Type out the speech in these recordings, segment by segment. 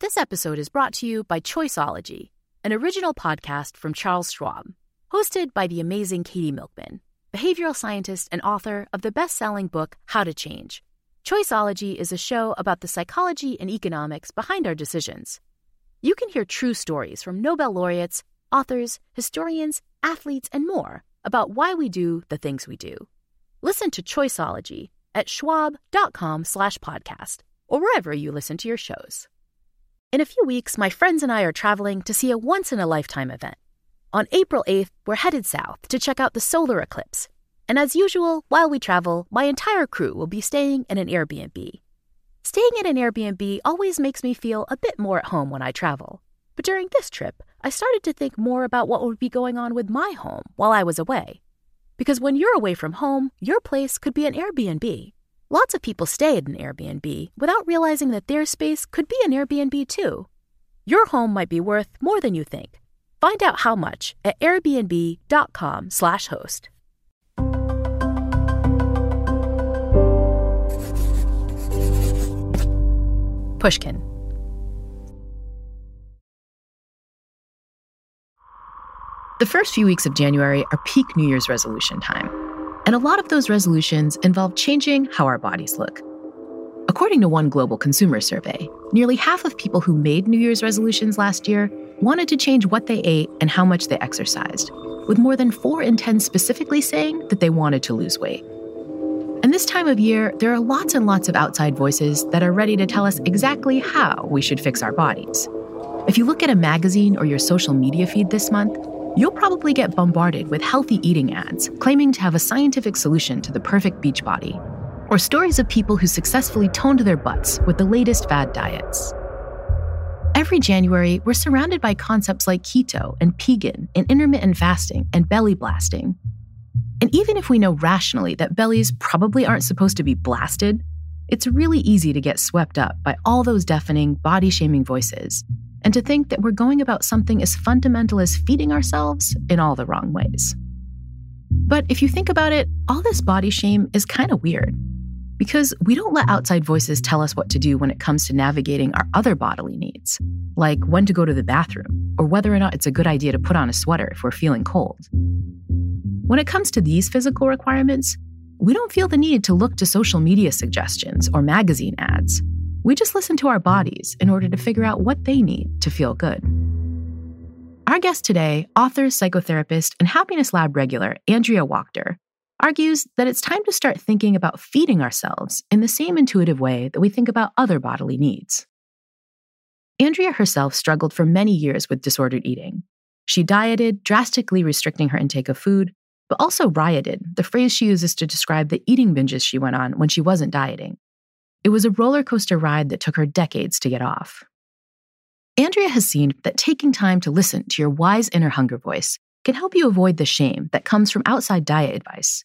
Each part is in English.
This episode is brought to you by Choiceology, an original podcast from Charles Schwab, hosted by the amazing Katie Milkman, behavioral scientist and author of the best selling book, How to Change. Choiceology is a show about the psychology and economics behind our decisions. You can hear true stories from Nobel laureates, authors, historians, athletes, and more about why we do the things we do. Listen to Choiceology at schwab.com slash podcast or wherever you listen to your shows. In a few weeks, my friends and I are traveling to see a once in a lifetime event. On April 8th, we're headed south to check out the solar eclipse. And as usual, while we travel, my entire crew will be staying in an Airbnb. Staying in an Airbnb always makes me feel a bit more at home when I travel. But during this trip, I started to think more about what would be going on with my home while I was away. Because when you're away from home, your place could be an Airbnb. Lots of people stay at an Airbnb without realizing that their space could be an Airbnb too. Your home might be worth more than you think. Find out how much at airbnb.com/host. Pushkin. The first few weeks of January are peak New Year's resolution time. And a lot of those resolutions involve changing how our bodies look. According to one global consumer survey, nearly half of people who made New Year's resolutions last year wanted to change what they ate and how much they exercised, with more than 4 in 10 specifically saying that they wanted to lose weight. And this time of year, there are lots and lots of outside voices that are ready to tell us exactly how we should fix our bodies. If you look at a magazine or your social media feed this month, You'll probably get bombarded with healthy eating ads claiming to have a scientific solution to the perfect beach body, or stories of people who successfully toned their butts with the latest fad diets. Every January, we're surrounded by concepts like keto and pegan and intermittent fasting and belly blasting. And even if we know rationally that bellies probably aren't supposed to be blasted, it's really easy to get swept up by all those deafening, body shaming voices and to think that we're going about something as fundamental as feeding ourselves in all the wrong ways. But if you think about it, all this body shame is kind of weird because we don't let outside voices tell us what to do when it comes to navigating our other bodily needs, like when to go to the bathroom or whether or not it's a good idea to put on a sweater if we're feeling cold. When it comes to these physical requirements, we don't feel the need to look to social media suggestions or magazine ads we just listen to our bodies in order to figure out what they need to feel good. Our guest today, author, psychotherapist, and Happiness Lab regular Andrea Wachter, argues that it's time to start thinking about feeding ourselves in the same intuitive way that we think about other bodily needs. Andrea herself struggled for many years with disordered eating. She dieted, drastically restricting her intake of food, but also rioted, the phrase she uses to describe the eating binges she went on when she wasn't dieting. It was a roller coaster ride that took her decades to get off. Andrea has seen that taking time to listen to your wise inner hunger voice can help you avoid the shame that comes from outside diet advice.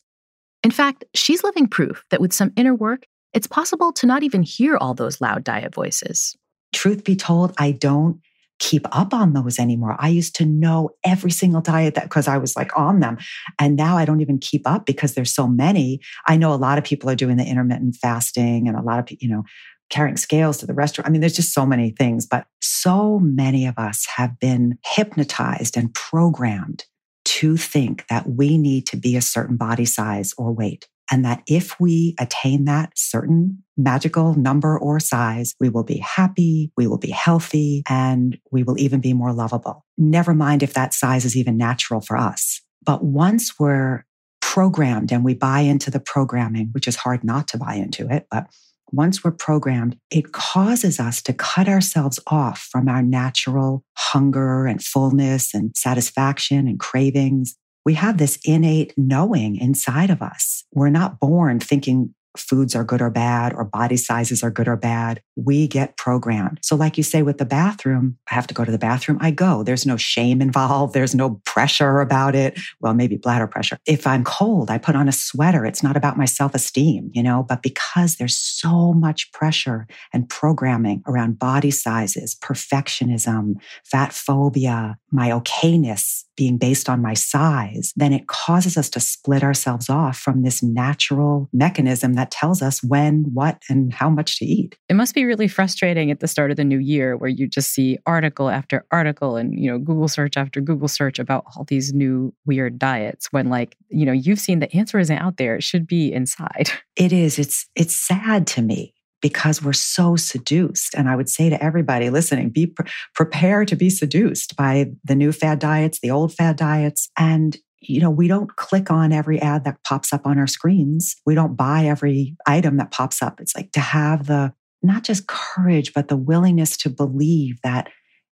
In fact, she's living proof that with some inner work, it's possible to not even hear all those loud diet voices. Truth be told, I don't keep up on those anymore. I used to know every single diet that because I was like on them. And now I don't even keep up because there's so many. I know a lot of people are doing the intermittent fasting and a lot of you know carrying scales to the restaurant. I mean, there's just so many things, but so many of us have been hypnotized and programmed to think that we need to be a certain body size or weight. And that if we attain that certain magical number or size, we will be happy, we will be healthy, and we will even be more lovable. Never mind if that size is even natural for us. But once we're programmed and we buy into the programming, which is hard not to buy into it, but once we're programmed, it causes us to cut ourselves off from our natural hunger and fullness and satisfaction and cravings we have this innate knowing inside of us. We're not born thinking foods are good or bad or body sizes are good or bad. We get programmed. So, like you say with the bathroom, I have to go to the bathroom. I go. There's no shame involved. There's no pressure about it. Well, maybe bladder pressure. If I'm cold, I put on a sweater. It's not about my self esteem, you know, but because there's so much pressure and programming around body sizes, perfectionism, fat phobia, my okayness being based on my size, then it causes us to split ourselves off from this natural mechanism that tells us when, what, and how much to eat. It must be really frustrating at the start of the new year where you just see article after article and, you know, Google search after Google search about all these new weird diets when like, you know, you've seen the answer isn't out there. It should be inside. It is. It's it's sad to me because we're so seduced. And I would say to everybody listening, be pre- prepared to be seduced by the new fad diets, the old fad diets. And you know, we don't click on every ad that pops up on our screens. We don't buy every item that pops up. It's like to have the not just courage, but the willingness to believe that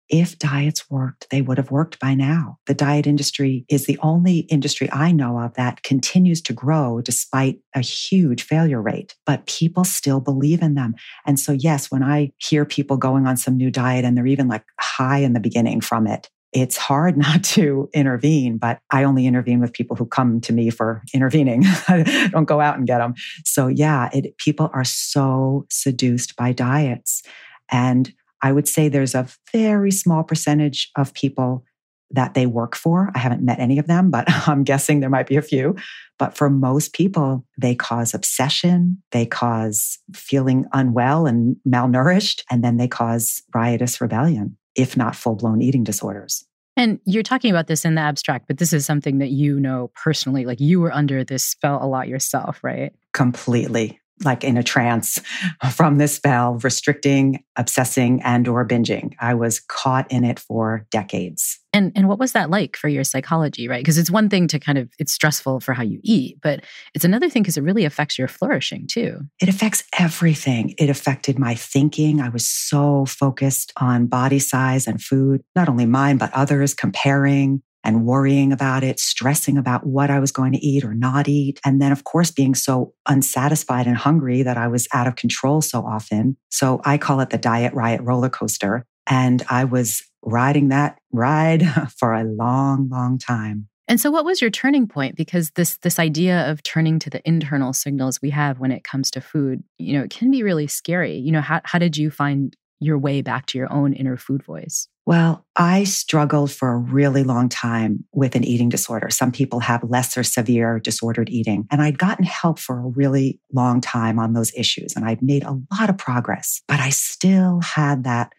if diets worked, they would have worked by now. The diet industry is the only industry I know of that continues to grow despite a huge failure rate, but people still believe in them. And so, yes, when I hear people going on some new diet and they're even like high in the beginning from it, it's hard not to intervene, but I only intervene with people who come to me for intervening. I don't go out and get them. So yeah, it, people are so seduced by diets. And I would say there's a very small percentage of people that they work for. I haven't met any of them, but I'm guessing there might be a few. But for most people, they cause obsession, they cause feeling unwell and malnourished, and then they cause riotous rebellion, if not full blown eating disorders. And you're talking about this in the abstract, but this is something that you know personally. Like you were under this spell a lot yourself, right? Completely like in a trance from this spell, restricting, obsessing, and or binging. I was caught in it for decades. And and what was that like for your psychology, right? Because it's one thing to kind of it's stressful for how you eat, but it's another thing because it really affects your flourishing too. It affects everything. It affected my thinking. I was so focused on body size and food, not only mine but others, comparing, and worrying about it, stressing about what I was going to eat or not eat. And then, of course, being so unsatisfied and hungry that I was out of control so often. So I call it the diet riot roller coaster. And I was riding that ride for a long, long time. And so what was your turning point because this this idea of turning to the internal signals we have when it comes to food, you know, it can be really scary. You know, how how did you find your way back to your own inner food voice? Well, I struggled for a really long time with an eating disorder. Some people have lesser severe disordered eating. And I'd gotten help for a really long time on those issues. And I'd made a lot of progress, but I still had that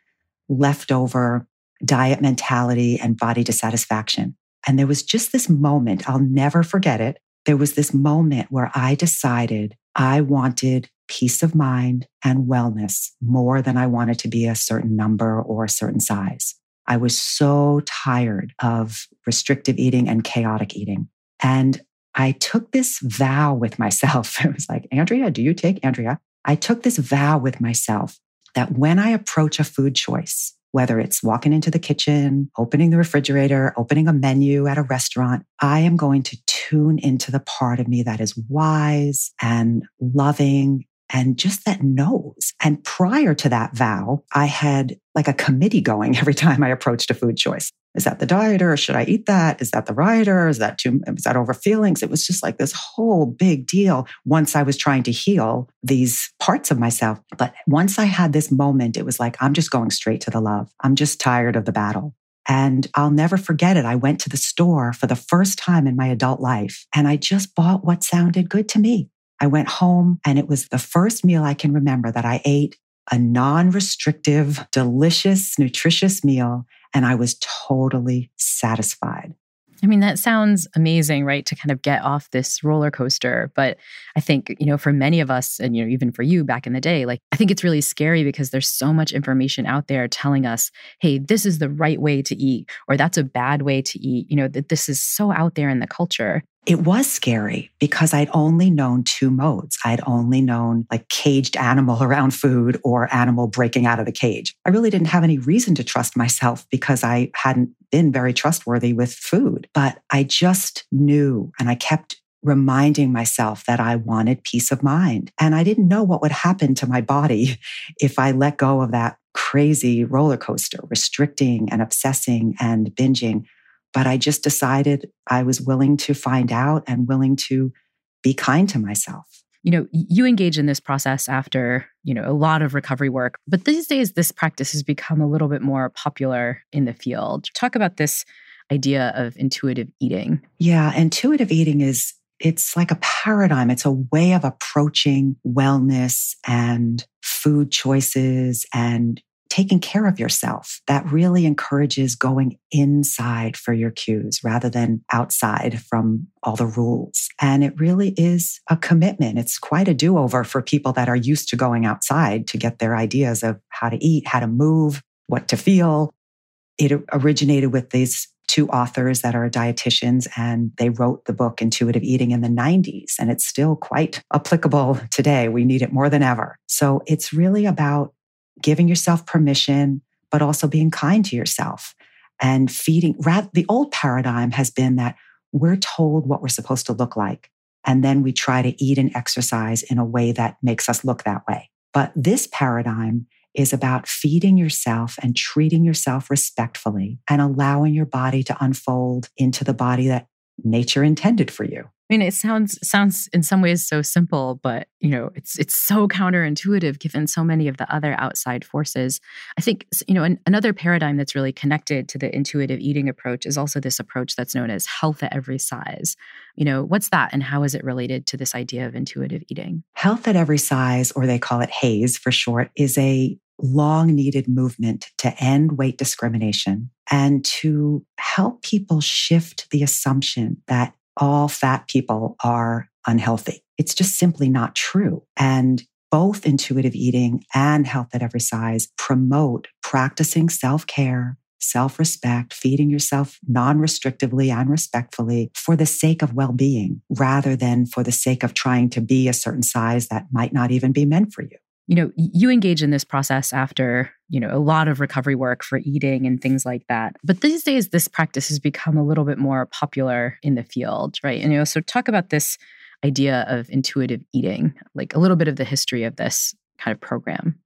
leftover diet mentality and body dissatisfaction. And there was just this moment, I'll never forget it. There was this moment where I decided I wanted peace of mind and wellness more than I wanted to be a certain number or a certain size. I was so tired of restrictive eating and chaotic eating. And I took this vow with myself. It was like, Andrea, do you take Andrea? I took this vow with myself that when I approach a food choice, whether it's walking into the kitchen, opening the refrigerator, opening a menu at a restaurant, I am going to tune into the part of me that is wise and loving and just that knows. And prior to that vow, I had like a committee going every time I approached a food choice. Is that the dieter? Should I eat that? Is that the rioter? Is that too, is that over feelings? It was just like this whole big deal once I was trying to heal these parts of myself. But once I had this moment, it was like, I'm just going straight to the love. I'm just tired of the battle. And I'll never forget it. I went to the store for the first time in my adult life and I just bought what sounded good to me. I went home and it was the first meal I can remember that I ate a non restrictive, delicious, nutritious meal. And I was totally satisfied. I mean, that sounds amazing, right? To kind of get off this roller coaster. But I think, you know, for many of us, and, you know, even for you back in the day, like, I think it's really scary because there's so much information out there telling us, hey, this is the right way to eat, or that's a bad way to eat. You know, that this is so out there in the culture it was scary because I'd only known two modes. I'd only known like caged animal around food or animal breaking out of the cage. I really didn't have any reason to trust myself because I hadn't been very trustworthy with food, but I just knew and I kept reminding myself that I wanted peace of mind. And I didn't know what would happen to my body if I let go of that crazy roller coaster, restricting and obsessing and binging. But I just decided I was willing to find out and willing to be kind to myself. You know, you engage in this process after, you know, a lot of recovery work, but these days this practice has become a little bit more popular in the field. Talk about this idea of intuitive eating. Yeah, intuitive eating is it's like a paradigm. It's a way of approaching wellness and food choices and taking care of yourself that really encourages going inside for your cues rather than outside from all the rules. And it really is a commitment. It's quite a do over for people that are used to going outside to get their ideas of how to eat, how to move, what to feel. It originated with these two authors that are dietitians and they wrote the book Intuitive Eating in the 90s and it's still quite applicable today. We need it more than ever. So it's really about giving yourself permission, but also being kind to yourself and feeding. Rather, the old paradigm has been that we're told what we're supposed to look like. And then we try to eat and exercise in a way that makes us look that way. But this paradigm is about feeding yourself and treating yourself respectfully and allowing your body to unfold into the body that nature intended for you. I mean, it sounds sounds in some ways so simple, but you know, it's it's so counterintuitive given so many of the other outside forces. I think you know an, another paradigm that's really connected to the intuitive eating approach is also this approach that's known as health at every size. You know, what's that, and how is it related to this idea of intuitive eating? Health at every size, or they call it HAES for short, is a long needed movement to end weight discrimination and to help people shift the assumption that all fat people are unhealthy. It's just simply not true. And both intuitive eating and health at every size promote practicing self care, self respect, feeding yourself non restrictively and respectfully for the sake of well being rather than for the sake of trying to be a certain size that might not even be meant for you you know you engage in this process after you know a lot of recovery work for eating and things like that. But these days this practice has become a little bit more popular in the field right? And you know so talk about this idea of intuitive eating like a little bit of the history of this kind of program.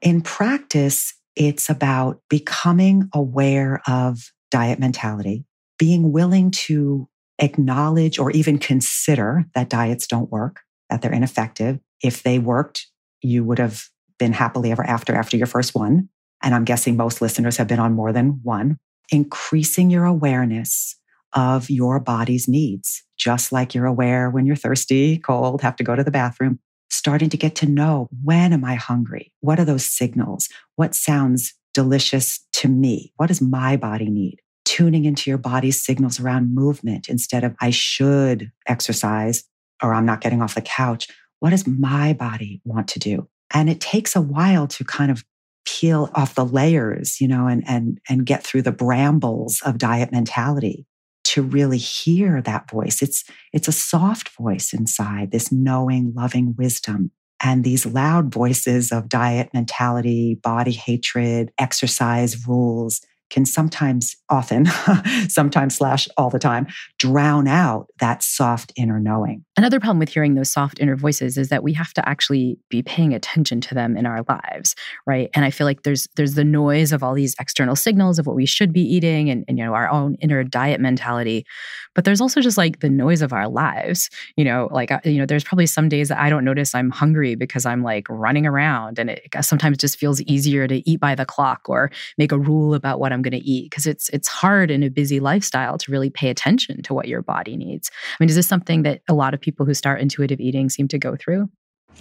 In practice it's about becoming aware of diet mentality being willing to acknowledge or even consider that diets don't work that they're ineffective. If they worked you would have been happily ever after after your first one. And I'm guessing most listeners have been on more than one. Increasing your awareness of your body's needs, just like you're aware when you're thirsty, cold, have to go to the bathroom. Starting to get to know when am I hungry? What are those signals? What sounds delicious to me? What does my body need? Tuning into your body's signals around movement instead of I should exercise or I'm not getting off the couch. What does my body want to do? And it takes a while to kind of peel off the layers, you know, and, and, and get through the brambles of diet mentality to really hear that voice. It's, it's a soft voice inside, this knowing, loving wisdom. And these loud voices of diet mentality, body hatred, exercise rules can sometimes, often, sometimes slash all the time, drown out that soft inner knowing. Another problem with hearing those soft inner voices is that we have to actually be paying attention to them in our lives, right? And I feel like there's there's the noise of all these external signals of what we should be eating and, and you know our own inner diet mentality, but there's also just like the noise of our lives. You know, like uh, you know, there's probably some days that I don't notice I'm hungry because I'm like running around, and it sometimes just feels easier to eat by the clock or make a rule about what I'm going to eat because it's it's hard in a busy lifestyle to really pay attention to what your body needs. I mean, is this something that a lot of people who start intuitive eating seem to go through?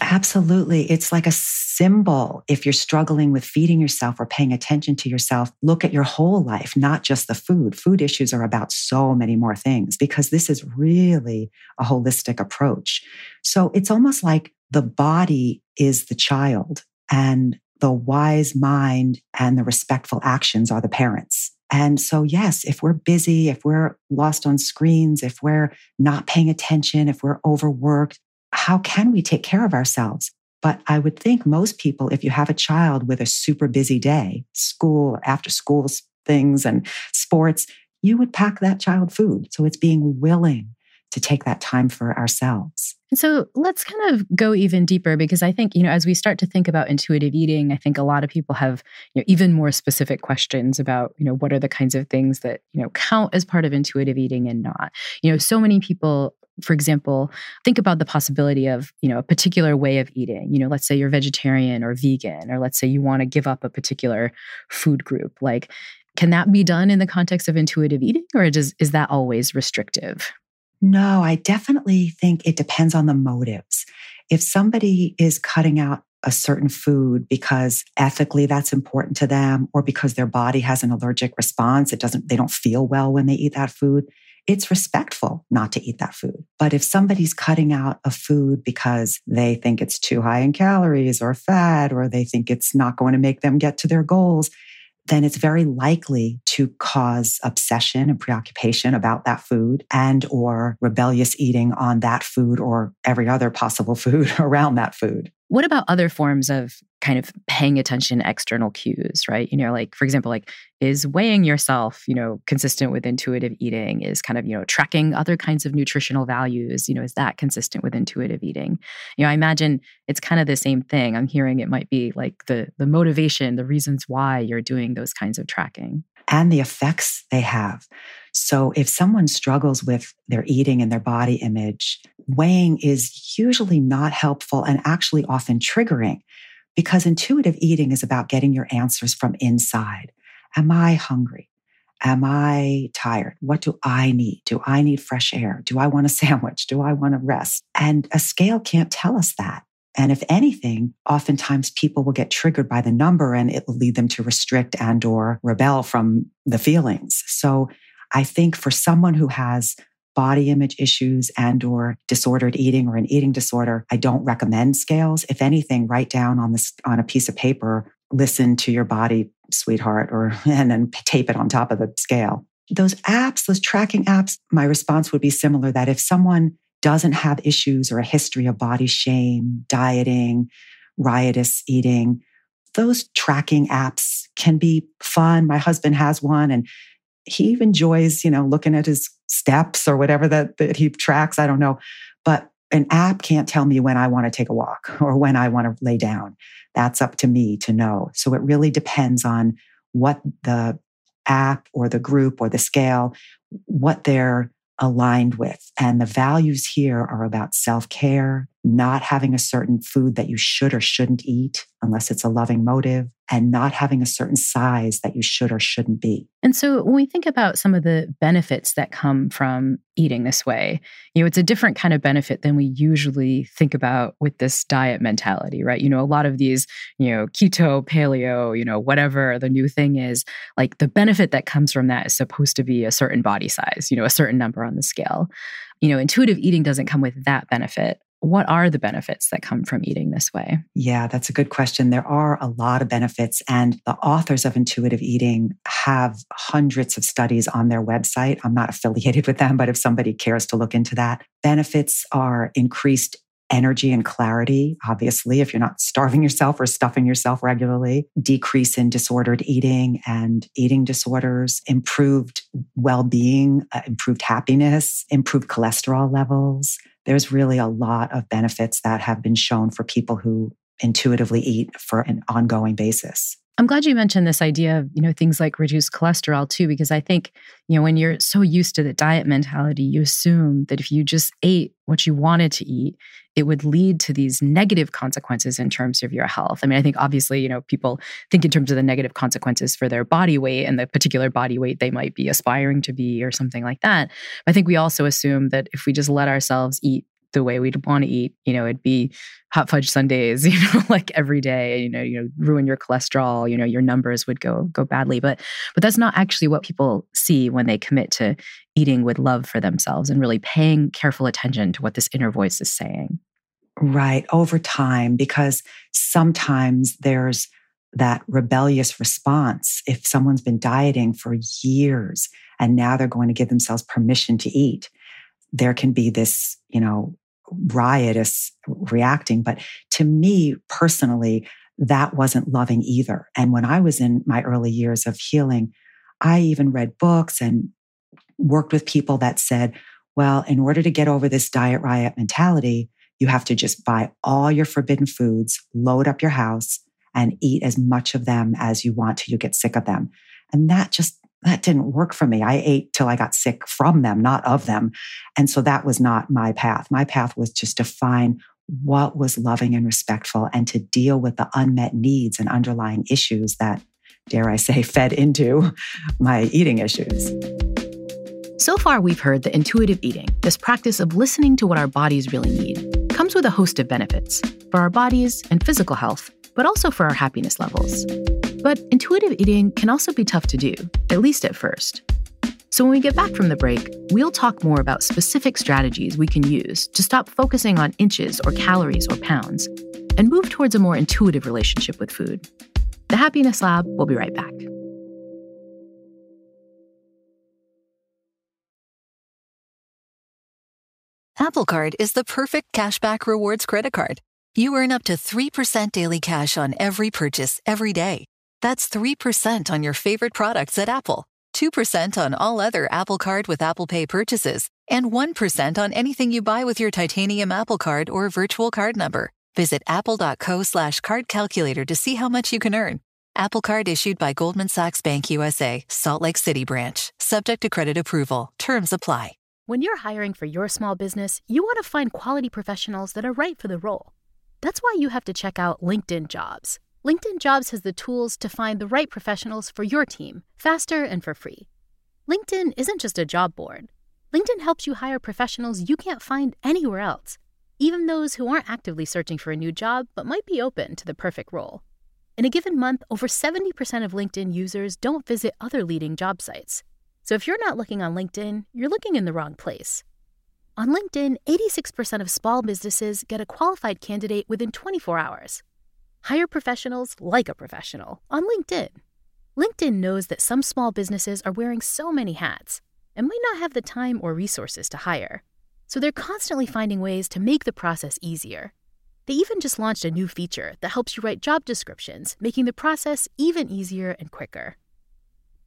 Absolutely. It's like a symbol. If you're struggling with feeding yourself or paying attention to yourself, look at your whole life, not just the food. Food issues are about so many more things because this is really a holistic approach. So it's almost like the body is the child and the wise mind and the respectful actions are the parents. And so, yes, if we're busy, if we're lost on screens, if we're not paying attention, if we're overworked, how can we take care of ourselves? But I would think most people, if you have a child with a super busy day, school, after school things and sports, you would pack that child food. So it's being willing to take that time for ourselves. And so let's kind of go even deeper because I think, you know, as we start to think about intuitive eating, I think a lot of people have, you know, even more specific questions about, you know, what are the kinds of things that, you know, count as part of intuitive eating and not. You know, so many people for example, think about the possibility of, you know, a particular way of eating. You know, let's say you're vegetarian or vegan, or let's say you want to give up a particular food group. Like, can that be done in the context of intuitive eating, or does, is that always restrictive? No, I definitely think it depends on the motives. If somebody is cutting out a certain food because ethically that's important to them or because their body has an allergic response, it doesn't they don't feel well when they eat that food, it's respectful not to eat that food. But if somebody's cutting out a food because they think it's too high in calories or fat or they think it's not going to make them get to their goals, then it's very likely to cause obsession and preoccupation about that food and or rebellious eating on that food or every other possible food around that food. What about other forms of kind of paying attention external cues, right? You know, like for example, like is weighing yourself, you know, consistent with intuitive eating? Is kind of, you know, tracking other kinds of nutritional values, you know, is that consistent with intuitive eating? You know, I imagine it's kind of the same thing. I'm hearing it might be like the the motivation, the reasons why you're doing those kinds of tracking and the effects they have. So if someone struggles with their eating and their body image, weighing is usually not helpful and actually often triggering because intuitive eating is about getting your answers from inside. Am I hungry? Am I tired? What do I need? Do I need fresh air? Do I want a sandwich? Do I want to rest? And a scale can't tell us that. And if anything, oftentimes people will get triggered by the number and it will lead them to restrict and or rebel from the feelings. So I think for someone who has body image issues and or disordered eating or an eating disorder, I don't recommend scales. If anything, write down on this on a piece of paper, listen to your body, sweetheart, or and then tape it on top of the scale. Those apps, those tracking apps, my response would be similar that if someone doesn't have issues or a history of body shame, dieting, riotous eating, those tracking apps can be fun. My husband has one and he even enjoys, you know, looking at his steps or whatever that, that he tracks. I don't know. But an app can't tell me when I want to take a walk or when I want to lay down. That's up to me to know. So it really depends on what the app or the group or the scale, what they're aligned with. And the values here are about self care, not having a certain food that you should or shouldn't eat unless it's a loving motive, and not having a certain size that you should or shouldn't be. And so when we think about some of the benefits that come from eating this way, you know, it's a different kind of benefit than we usually think about with this diet mentality, right? You know, a lot of these, you know, keto, paleo, you know, whatever the new thing is, like the benefit that comes from that is supposed to be a certain body size, you know, a certain number on the scale. You know, intuitive eating doesn't come with that benefit what are the benefits that come from eating this way? Yeah, that's a good question. There are a lot of benefits, and the authors of intuitive eating have hundreds of studies on their website. I'm not affiliated with them, but if somebody cares to look into that, benefits are increased energy and clarity, obviously, if you're not starving yourself or stuffing yourself regularly, decrease in disordered eating and eating disorders, improved well being, uh, improved happiness, improved cholesterol levels, there's really a lot of benefits that have been shown for people who intuitively eat for an ongoing basis. I'm glad you mentioned this idea of, you know, things like reduced cholesterol too, because I think, you know, when you're so used to the diet mentality, you assume that if you just ate what you wanted to eat, it would lead to these negative consequences in terms of your health. I mean, I think obviously, you know, people think in terms of the negative consequences for their body weight and the particular body weight they might be aspiring to be or something like that. But I think we also assume that if we just let ourselves eat the way we'd want to eat. You know, it'd be hot fudge sundaes, you know, like every day, you know, you know, ruin your cholesterol, you know, your numbers would go go badly. But but that's not actually what people see when they commit to eating with love for themselves and really paying careful attention to what this inner voice is saying. Right. Over time, because sometimes there's that rebellious response. If someone's been dieting for years and now they're going to give themselves permission to eat, there can be this, you know, riotous reacting. But to me personally, that wasn't loving either. And when I was in my early years of healing, I even read books and worked with people that said, Well, in order to get over this diet riot mentality, you have to just buy all your forbidden foods, load up your house, and eat as much of them as you want till you get sick of them. And that just that didn't work for me. I ate till I got sick from them, not of them. And so that was not my path. My path was just to find what was loving and respectful and to deal with the unmet needs and underlying issues that, dare I say, fed into my eating issues. So far, we've heard that intuitive eating, this practice of listening to what our bodies really need, comes with a host of benefits for our bodies and physical health, but also for our happiness levels. But intuitive eating can also be tough to do, at least at first. So, when we get back from the break, we'll talk more about specific strategies we can use to stop focusing on inches or calories or pounds and move towards a more intuitive relationship with food. The Happiness Lab will be right back. Apple Card is the perfect cashback rewards credit card. You earn up to 3% daily cash on every purchase every day. That's 3% on your favorite products at Apple, 2% on all other Apple Card with Apple Pay purchases, and 1% on anything you buy with your titanium Apple Card or virtual card number. Visit apple.co slash card calculator to see how much you can earn. Apple Card issued by Goldman Sachs Bank USA, Salt Lake City branch. Subject to credit approval. Terms apply. When you're hiring for your small business, you want to find quality professionals that are right for the role. That's why you have to check out LinkedIn Jobs. LinkedIn Jobs has the tools to find the right professionals for your team faster and for free. LinkedIn isn't just a job board. LinkedIn helps you hire professionals you can't find anywhere else, even those who aren't actively searching for a new job but might be open to the perfect role. In a given month, over 70% of LinkedIn users don't visit other leading job sites. So if you're not looking on LinkedIn, you're looking in the wrong place. On LinkedIn, 86% of small businesses get a qualified candidate within 24 hours. Hire professionals like a professional on LinkedIn. LinkedIn knows that some small businesses are wearing so many hats and might not have the time or resources to hire. So they're constantly finding ways to make the process easier. They even just launched a new feature that helps you write job descriptions, making the process even easier and quicker.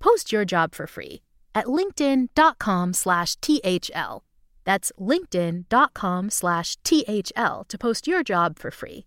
Post your job for free at linkedin.com/thl. That's linkedin.com/thl to post your job for free.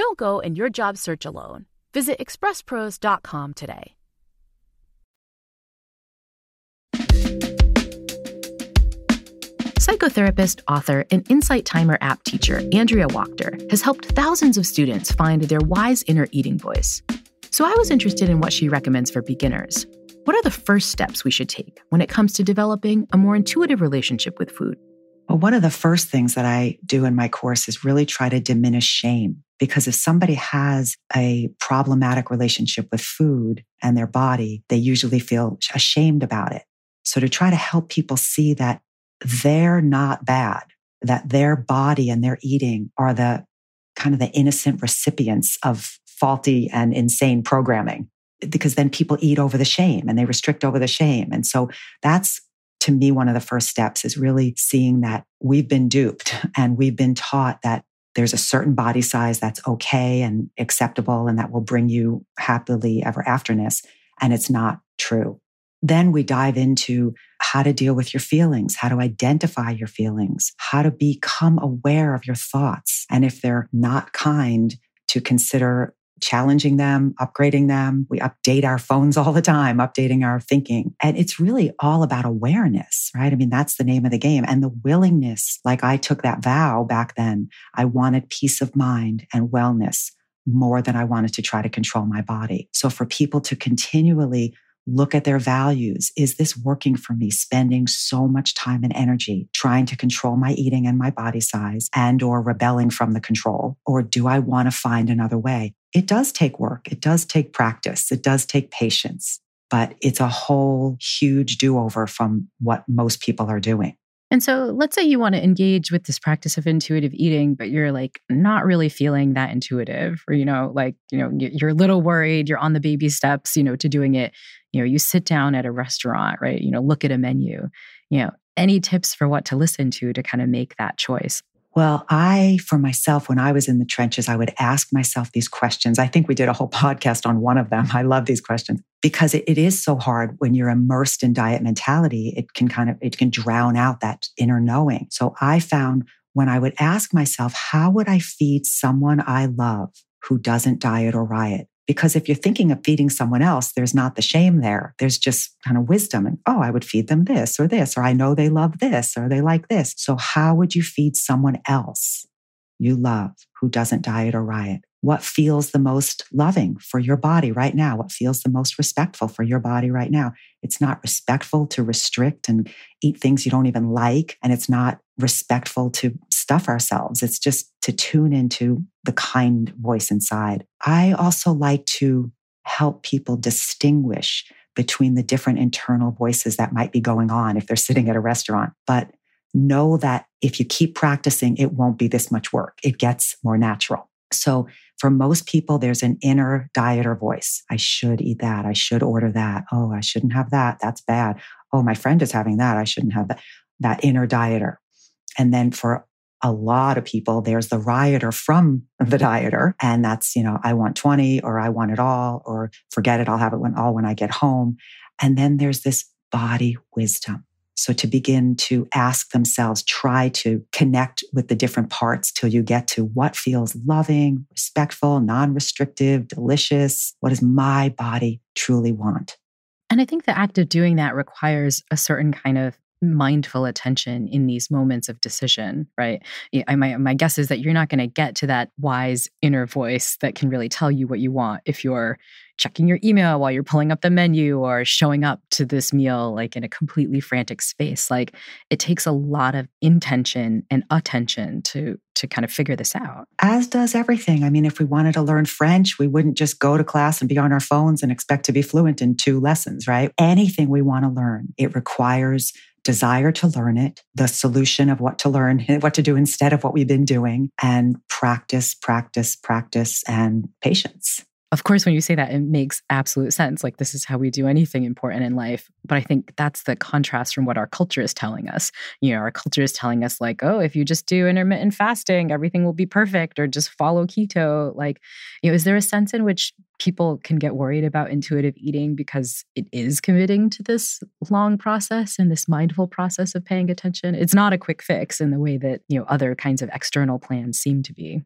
Don't go in your job search alone. Visit expresspros.com today. Psychotherapist, author, and Insight Timer app teacher Andrea Wachter has helped thousands of students find their wise inner eating voice. So I was interested in what she recommends for beginners. What are the first steps we should take when it comes to developing a more intuitive relationship with food? Well, one of the first things that I do in my course is really try to diminish shame. Because if somebody has a problematic relationship with food and their body, they usually feel ashamed about it. So to try to help people see that they're not bad, that their body and their eating are the kind of the innocent recipients of faulty and insane programming because then people eat over the shame and they restrict over the shame. And so that's to me, one of the first steps is really seeing that we've been duped and we've been taught that there's a certain body size that's okay and acceptable and that will bring you happily ever afterness. And it's not true. Then we dive into how to deal with your feelings, how to identify your feelings, how to become aware of your thoughts. And if they're not kind, to consider challenging them, upgrading them. We update our phones all the time, updating our thinking. And it's really all about awareness, right? I mean, that's the name of the game and the willingness. Like I took that vow back then. I wanted peace of mind and wellness more than I wanted to try to control my body. So for people to continually look at their values. Is this working for me? Spending so much time and energy trying to control my eating and my body size and or rebelling from the control? Or do I want to find another way? It does take work. It does take practice. It does take patience, but it's a whole huge do over from what most people are doing. And so let's say you want to engage with this practice of intuitive eating, but you're like not really feeling that intuitive, or, you know, like, you know, you're a little worried, you're on the baby steps, you know, to doing it. You know, you sit down at a restaurant, right? You know, look at a menu, you know, any tips for what to listen to to kind of make that choice? Well, I, for myself, when I was in the trenches, I would ask myself these questions. I think we did a whole podcast on one of them. I love these questions because it, it is so hard when you're immersed in diet mentality. It can kind of, it can drown out that inner knowing. So I found when I would ask myself, how would I feed someone I love who doesn't diet or riot? Because if you're thinking of feeding someone else, there's not the shame there. There's just kind of wisdom. And, oh, I would feed them this or this, or I know they love this or they like this. So, how would you feed someone else you love who doesn't diet or riot? What feels the most loving for your body right now? What feels the most respectful for your body right now? It's not respectful to restrict and eat things you don't even like. And it's not respectful to stuff ourselves. It's just to tune into the kind voice inside. I also like to help people distinguish between the different internal voices that might be going on if they're sitting at a restaurant. But know that if you keep practicing, it won't be this much work. It gets more natural. So for most people, there's an inner dieter voice. I should eat that. I should order that. Oh, I shouldn't have that. That's bad. Oh, my friend is having that. I shouldn't have that. That inner dieter. And then for a lot of people, there's the rioter from the dieter. And that's, you know, I want 20 or I want it all or forget it. I'll have it when all when I get home. And then there's this body wisdom. So to begin to ask themselves, try to connect with the different parts till you get to what feels loving, respectful, non-restrictive, delicious. What does my body truly want? And I think the act of doing that requires a certain kind of mindful attention in these moments of decision, right? My, my guess is that you're not going to get to that wise inner voice that can really tell you what you want if you're checking your email while you're pulling up the menu or showing up to this meal like in a completely frantic space. Like it takes a lot of intention and attention to to kind of figure this out. As does everything. I mean, if we wanted to learn French, we wouldn't just go to class and be on our phones and expect to be fluent in two lessons, right? Anything we want to learn, it requires desire to learn it, the solution of what to learn, what to do instead of what we've been doing, and practice, practice, practice, and patience of course, when you say that, it makes absolute sense. Like, this is how we do anything important in life. But I think that's the contrast from what our culture is telling us. You know, our culture is telling us, like, oh, if you just do intermittent fasting, everything will be perfect, or just follow keto. Like, you know, is there a sense in which people can get worried about intuitive eating because it is committing to this long process and this mindful process of paying attention? It's not a quick fix in the way that, you know, other kinds of external plans seem to be.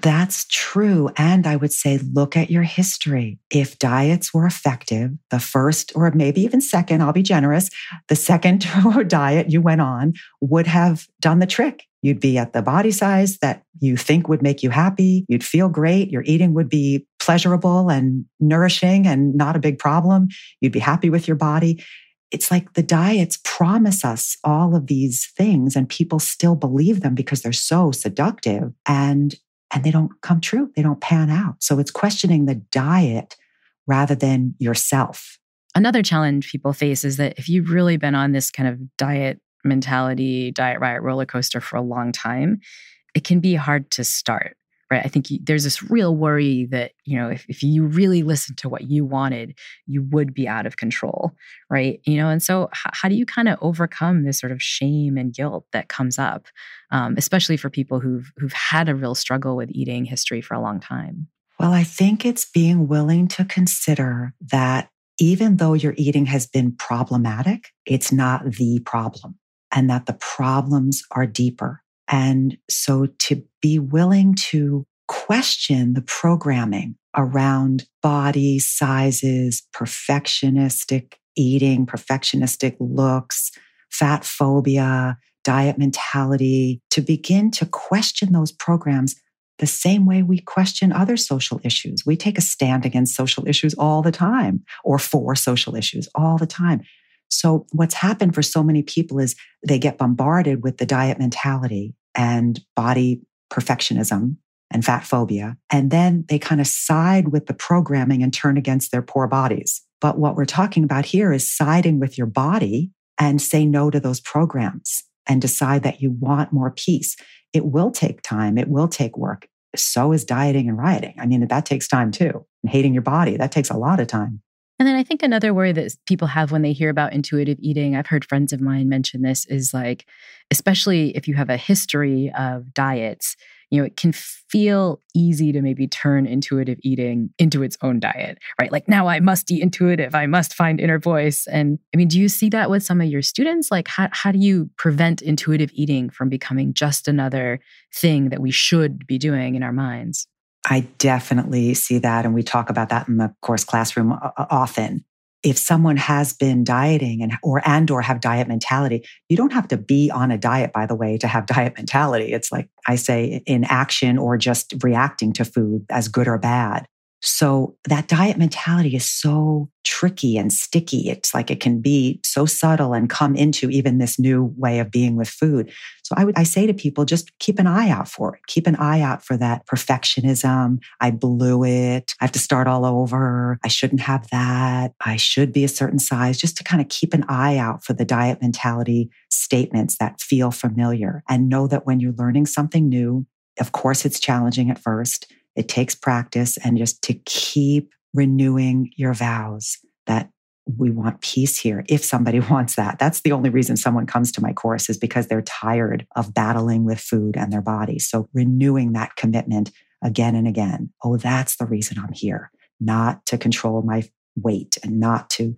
That's true. And I would say, look at your history. If diets were effective, the first or maybe even second, I'll be generous, the second diet you went on would have done the trick. You'd be at the body size that you think would make you happy. You'd feel great. Your eating would be pleasurable and nourishing and not a big problem. You'd be happy with your body. It's like the diets promise us all of these things and people still believe them because they're so seductive. And and they don't come true. They don't pan out. So it's questioning the diet rather than yourself. Another challenge people face is that if you've really been on this kind of diet mentality, diet riot roller coaster for a long time, it can be hard to start right? I think you, there's this real worry that, you know, if, if you really listened to what you wanted, you would be out of control, right? You know, and so h- how do you kind of overcome this sort of shame and guilt that comes up, um, especially for people who've, who've had a real struggle with eating history for a long time? Well, I think it's being willing to consider that even though your eating has been problematic, it's not the problem and that the problems are deeper and so to be willing to question the programming around body sizes, perfectionistic eating, perfectionistic looks, fat phobia, diet mentality, to begin to question those programs the same way we question other social issues. We take a stand against social issues all the time or for social issues all the time. So, what's happened for so many people is they get bombarded with the diet mentality and body perfectionism and fat phobia. And then they kind of side with the programming and turn against their poor bodies. But what we're talking about here is siding with your body and say no to those programs and decide that you want more peace. It will take time. It will take work. So is dieting and rioting. I mean, that takes time too. And hating your body, that takes a lot of time. And then I think another worry that people have when they hear about intuitive eating, I've heard friends of mine mention this, is like, especially if you have a history of diets, you know, it can feel easy to maybe turn intuitive eating into its own diet, right? Like now I must eat intuitive, I must find inner voice. And I mean, do you see that with some of your students? Like, how, how do you prevent intuitive eating from becoming just another thing that we should be doing in our minds? I definitely see that. And we talk about that in the course classroom uh, uh, often. If someone has been dieting and or and or have diet mentality, you don't have to be on a diet, by the way, to have diet mentality. It's like I say in action or just reacting to food as good or bad. So that diet mentality is so tricky and sticky. It's like it can be so subtle and come into even this new way of being with food. So I would, I say to people, just keep an eye out for it. Keep an eye out for that perfectionism. I blew it. I have to start all over. I shouldn't have that. I should be a certain size just to kind of keep an eye out for the diet mentality statements that feel familiar and know that when you're learning something new, of course, it's challenging at first it takes practice and just to keep renewing your vows that we want peace here if somebody wants that. That's the only reason someone comes to my course is because they're tired of battling with food and their body. So renewing that commitment again and again. Oh, that's the reason I'm here, not to control my weight and not to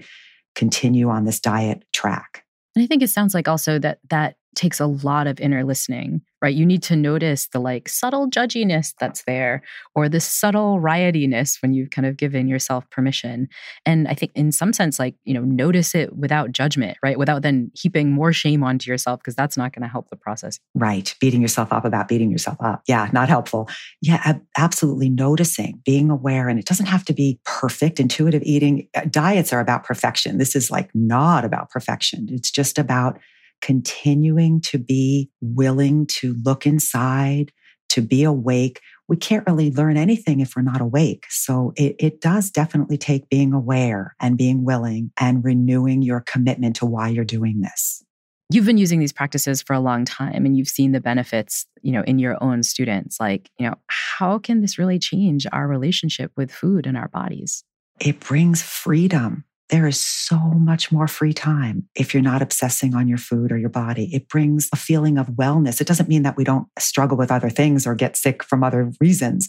continue on this diet track. And I think it sounds like also that that takes a lot of inner listening, right? You need to notice the like subtle judginess that's there or the subtle riotiness when you've kind of given yourself permission. And I think in some sense, like, you know, notice it without judgment, right? Without then heaping more shame onto yourself, because that's not going to help the process. Right. Beating yourself up about beating yourself up. Yeah, not helpful. Yeah, ab- absolutely noticing, being aware. And it doesn't have to be perfect. Intuitive eating uh, diets are about perfection. This is like not about perfection. It's just about continuing to be willing to look inside, to be awake. We can't really learn anything if we're not awake. So it, it does definitely take being aware and being willing and renewing your commitment to why you're doing this. You've been using these practices for a long time and you've seen the benefits, you know, in your own students. Like, you know, how can this really change our relationship with food and our bodies? It brings freedom there is so much more free time if you're not obsessing on your food or your body. It brings a feeling of wellness. It doesn't mean that we don't struggle with other things or get sick from other reasons,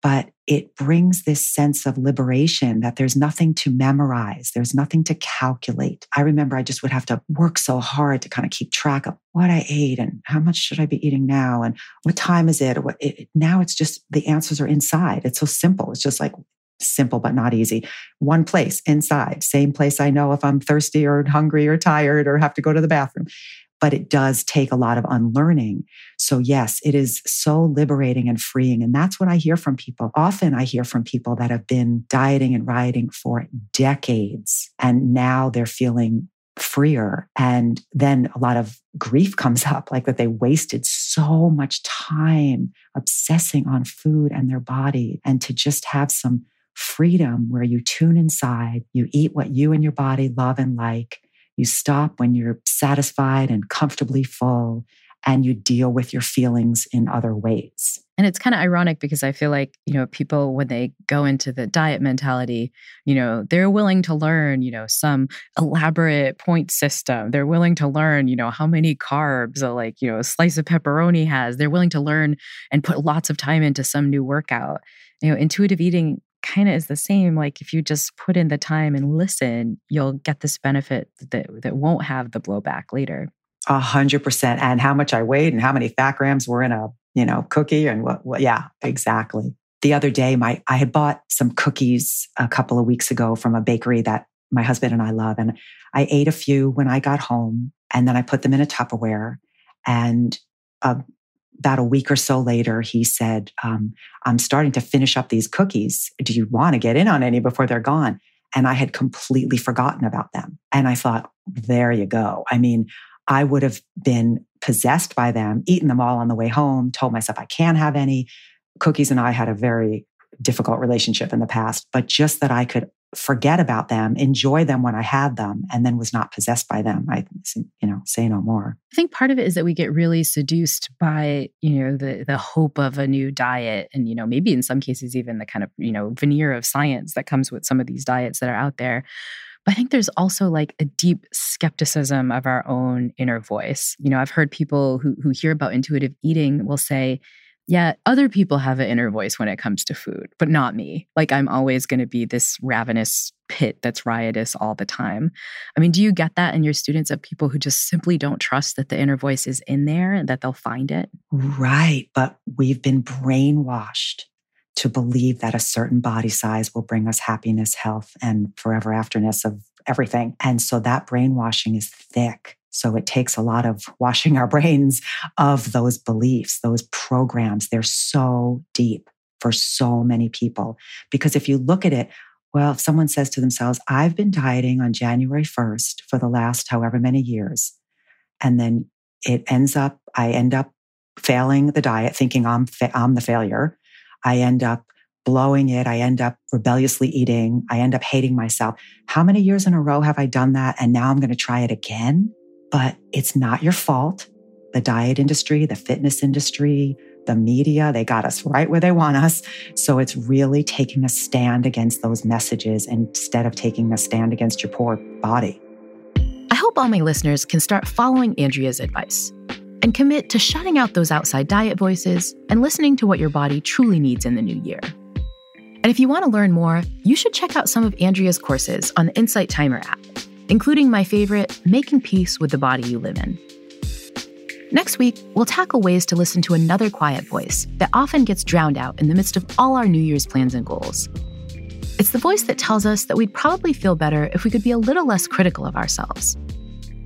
but it brings this sense of liberation that there's nothing to memorize, there's nothing to calculate. I remember I just would have to work so hard to kind of keep track of what I ate and how much should I be eating now and what time is it? Now it's just the answers are inside. It's so simple. It's just like simple but not easy. One place inside, same place I know if I'm thirsty or hungry or tired or have to go to the bathroom. But it does take a lot of unlearning. So, yes, it is so liberating and freeing. And that's what I hear from people. Often I hear from people that have been dieting and rioting for decades, and now they're feeling freer. And then a lot of grief comes up, like that they wasted so much time obsessing on food and their body, and to just have some freedom where you tune inside, you eat what you and your body love and like, you stop when you're satisfied and comfortably full, and you deal with your feelings in other ways. And it's kind of ironic because I feel like, you know, people, when they go into the diet mentality, you know, they're willing to learn, you know, some elaborate point system. They're willing to learn, you know, how many carbs a like, you know, a slice of pepperoni has. They're willing to learn and put lots of time into some new workout. You know, intuitive eating kind of is the same. Like if you just put in the time and listen, you'll get this benefit that that won't have the blowback later. A hundred percent. And how much I weighed and how many fat grams were in a you know cookie and what, what yeah exactly the other day, my I had bought some cookies a couple of weeks ago from a bakery that my husband and I love. And I ate a few when I got home and then I put them in a Tupperware. And uh, about a week or so later, he said, um, I'm starting to finish up these cookies. Do you want to get in on any before they're gone? And I had completely forgotten about them. And I thought, there you go. I mean, I would have been possessed by them, eaten them all on the way home, told myself I can't have any. Cookies and I had a very difficult relationship in the past, but just that I could forget about them, enjoy them when I had them, and then was not possessed by them. I, you know, say no more. I think part of it is that we get really seduced by, you know, the the hope of a new diet, and you know, maybe in some cases even the kind of you know veneer of science that comes with some of these diets that are out there. But I think there's also like a deep skepticism of our own inner voice. You know, I've heard people who who hear about intuitive eating will say yeah, other people have an inner voice when it comes to food, but not me. Like I'm always going to be this ravenous pit that's riotous all the time. I mean, do you get that in your students of people who just simply don't trust that the inner voice is in there and that they'll find it? Right. But we've been brainwashed to believe that a certain body size will bring us happiness, health, and forever afterness of everything. And so that brainwashing is thick. So it takes a lot of washing our brains of those beliefs, those programs. They're so deep for so many people. Because if you look at it, well, if someone says to themselves, I've been dieting on January 1st for the last however many years, and then it ends up, I end up failing the diet, thinking I'm, fa- I'm the failure. I end up blowing it. I end up rebelliously eating. I end up hating myself. How many years in a row have I done that? And now I'm going to try it again but it's not your fault. The diet industry, the fitness industry, the media, they got us right where they want us. So it's really taking a stand against those messages instead of taking a stand against your poor body. I hope all my listeners can start following Andrea's advice and commit to shutting out those outside diet voices and listening to what your body truly needs in the new year. And if you want to learn more, you should check out some of Andrea's courses on the Insight Timer app including my favorite, Making Peace with the Body You Live In. Next week, we'll tackle ways to listen to another quiet voice that often gets drowned out in the midst of all our New Year's plans and goals. It's the voice that tells us that we'd probably feel better if we could be a little less critical of ourselves.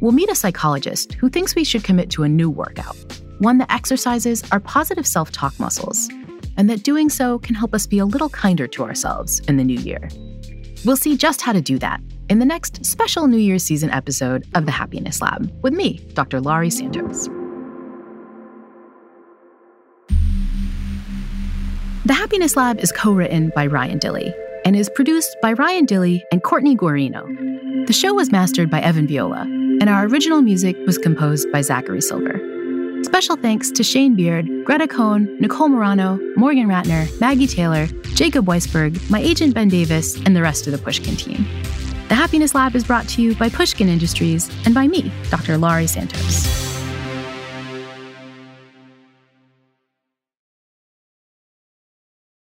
We'll meet a psychologist who thinks we should commit to a new workout, one that exercises our positive self talk muscles, and that doing so can help us be a little kinder to ourselves in the new year. We'll see just how to do that in the next special New Year's season episode of The Happiness Lab with me, Dr. Laurie Santos. The Happiness Lab is co written by Ryan Dilley and is produced by Ryan Dilley and Courtney Guarino. The show was mastered by Evan Viola, and our original music was composed by Zachary Silver. Special thanks to Shane Beard, Greta Cohn, Nicole Morano, Morgan Ratner, Maggie Taylor, Jacob Weisberg, my agent Ben Davis, and the rest of the Pushkin team. The Happiness Lab is brought to you by Pushkin Industries and by me, Dr. Laurie Santos.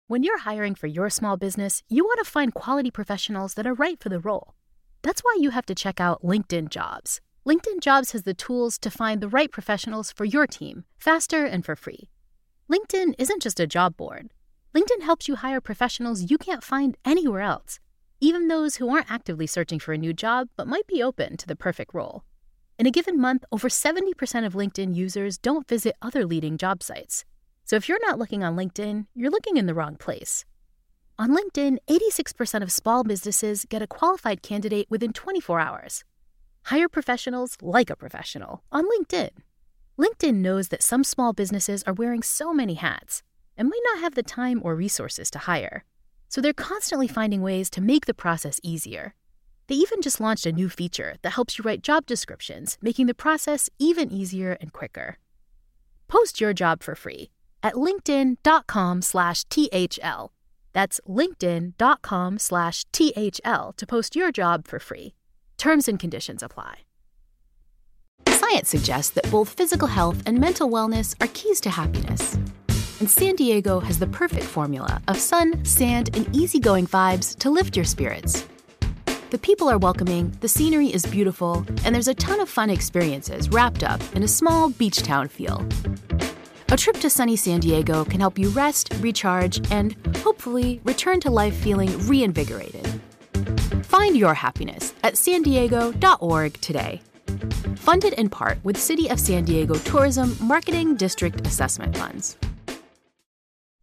When you're hiring for your small business, you want to find quality professionals that are right for the role. That's why you have to check out LinkedIn Jobs. LinkedIn Jobs has the tools to find the right professionals for your team faster and for free. LinkedIn isn't just a job board. LinkedIn helps you hire professionals you can't find anywhere else even those who aren't actively searching for a new job but might be open to the perfect role. In a given month, over 70% of LinkedIn users don't visit other leading job sites. So if you're not looking on LinkedIn, you're looking in the wrong place. On LinkedIn, 86% of small businesses get a qualified candidate within 24 hours. Hire professionals like a professional on LinkedIn. LinkedIn knows that some small businesses are wearing so many hats and might not have the time or resources to hire. So they're constantly finding ways to make the process easier. They even just launched a new feature that helps you write job descriptions, making the process even easier and quicker. Post your job for free at linkedin.com slash THL. That's linkedin.com slash THL to post your job for free. Terms and conditions apply. Science suggests that both physical health and mental wellness are keys to happiness and San Diego has the perfect formula of sun, sand, and easygoing vibes to lift your spirits. The people are welcoming, the scenery is beautiful, and there's a ton of fun experiences wrapped up in a small beach town feel. A trip to sunny San Diego can help you rest, recharge, and hopefully return to life feeling reinvigorated. Find your happiness at san diego.org today. Funded in part with City of San Diego Tourism Marketing District Assessment Funds.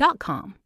dot com.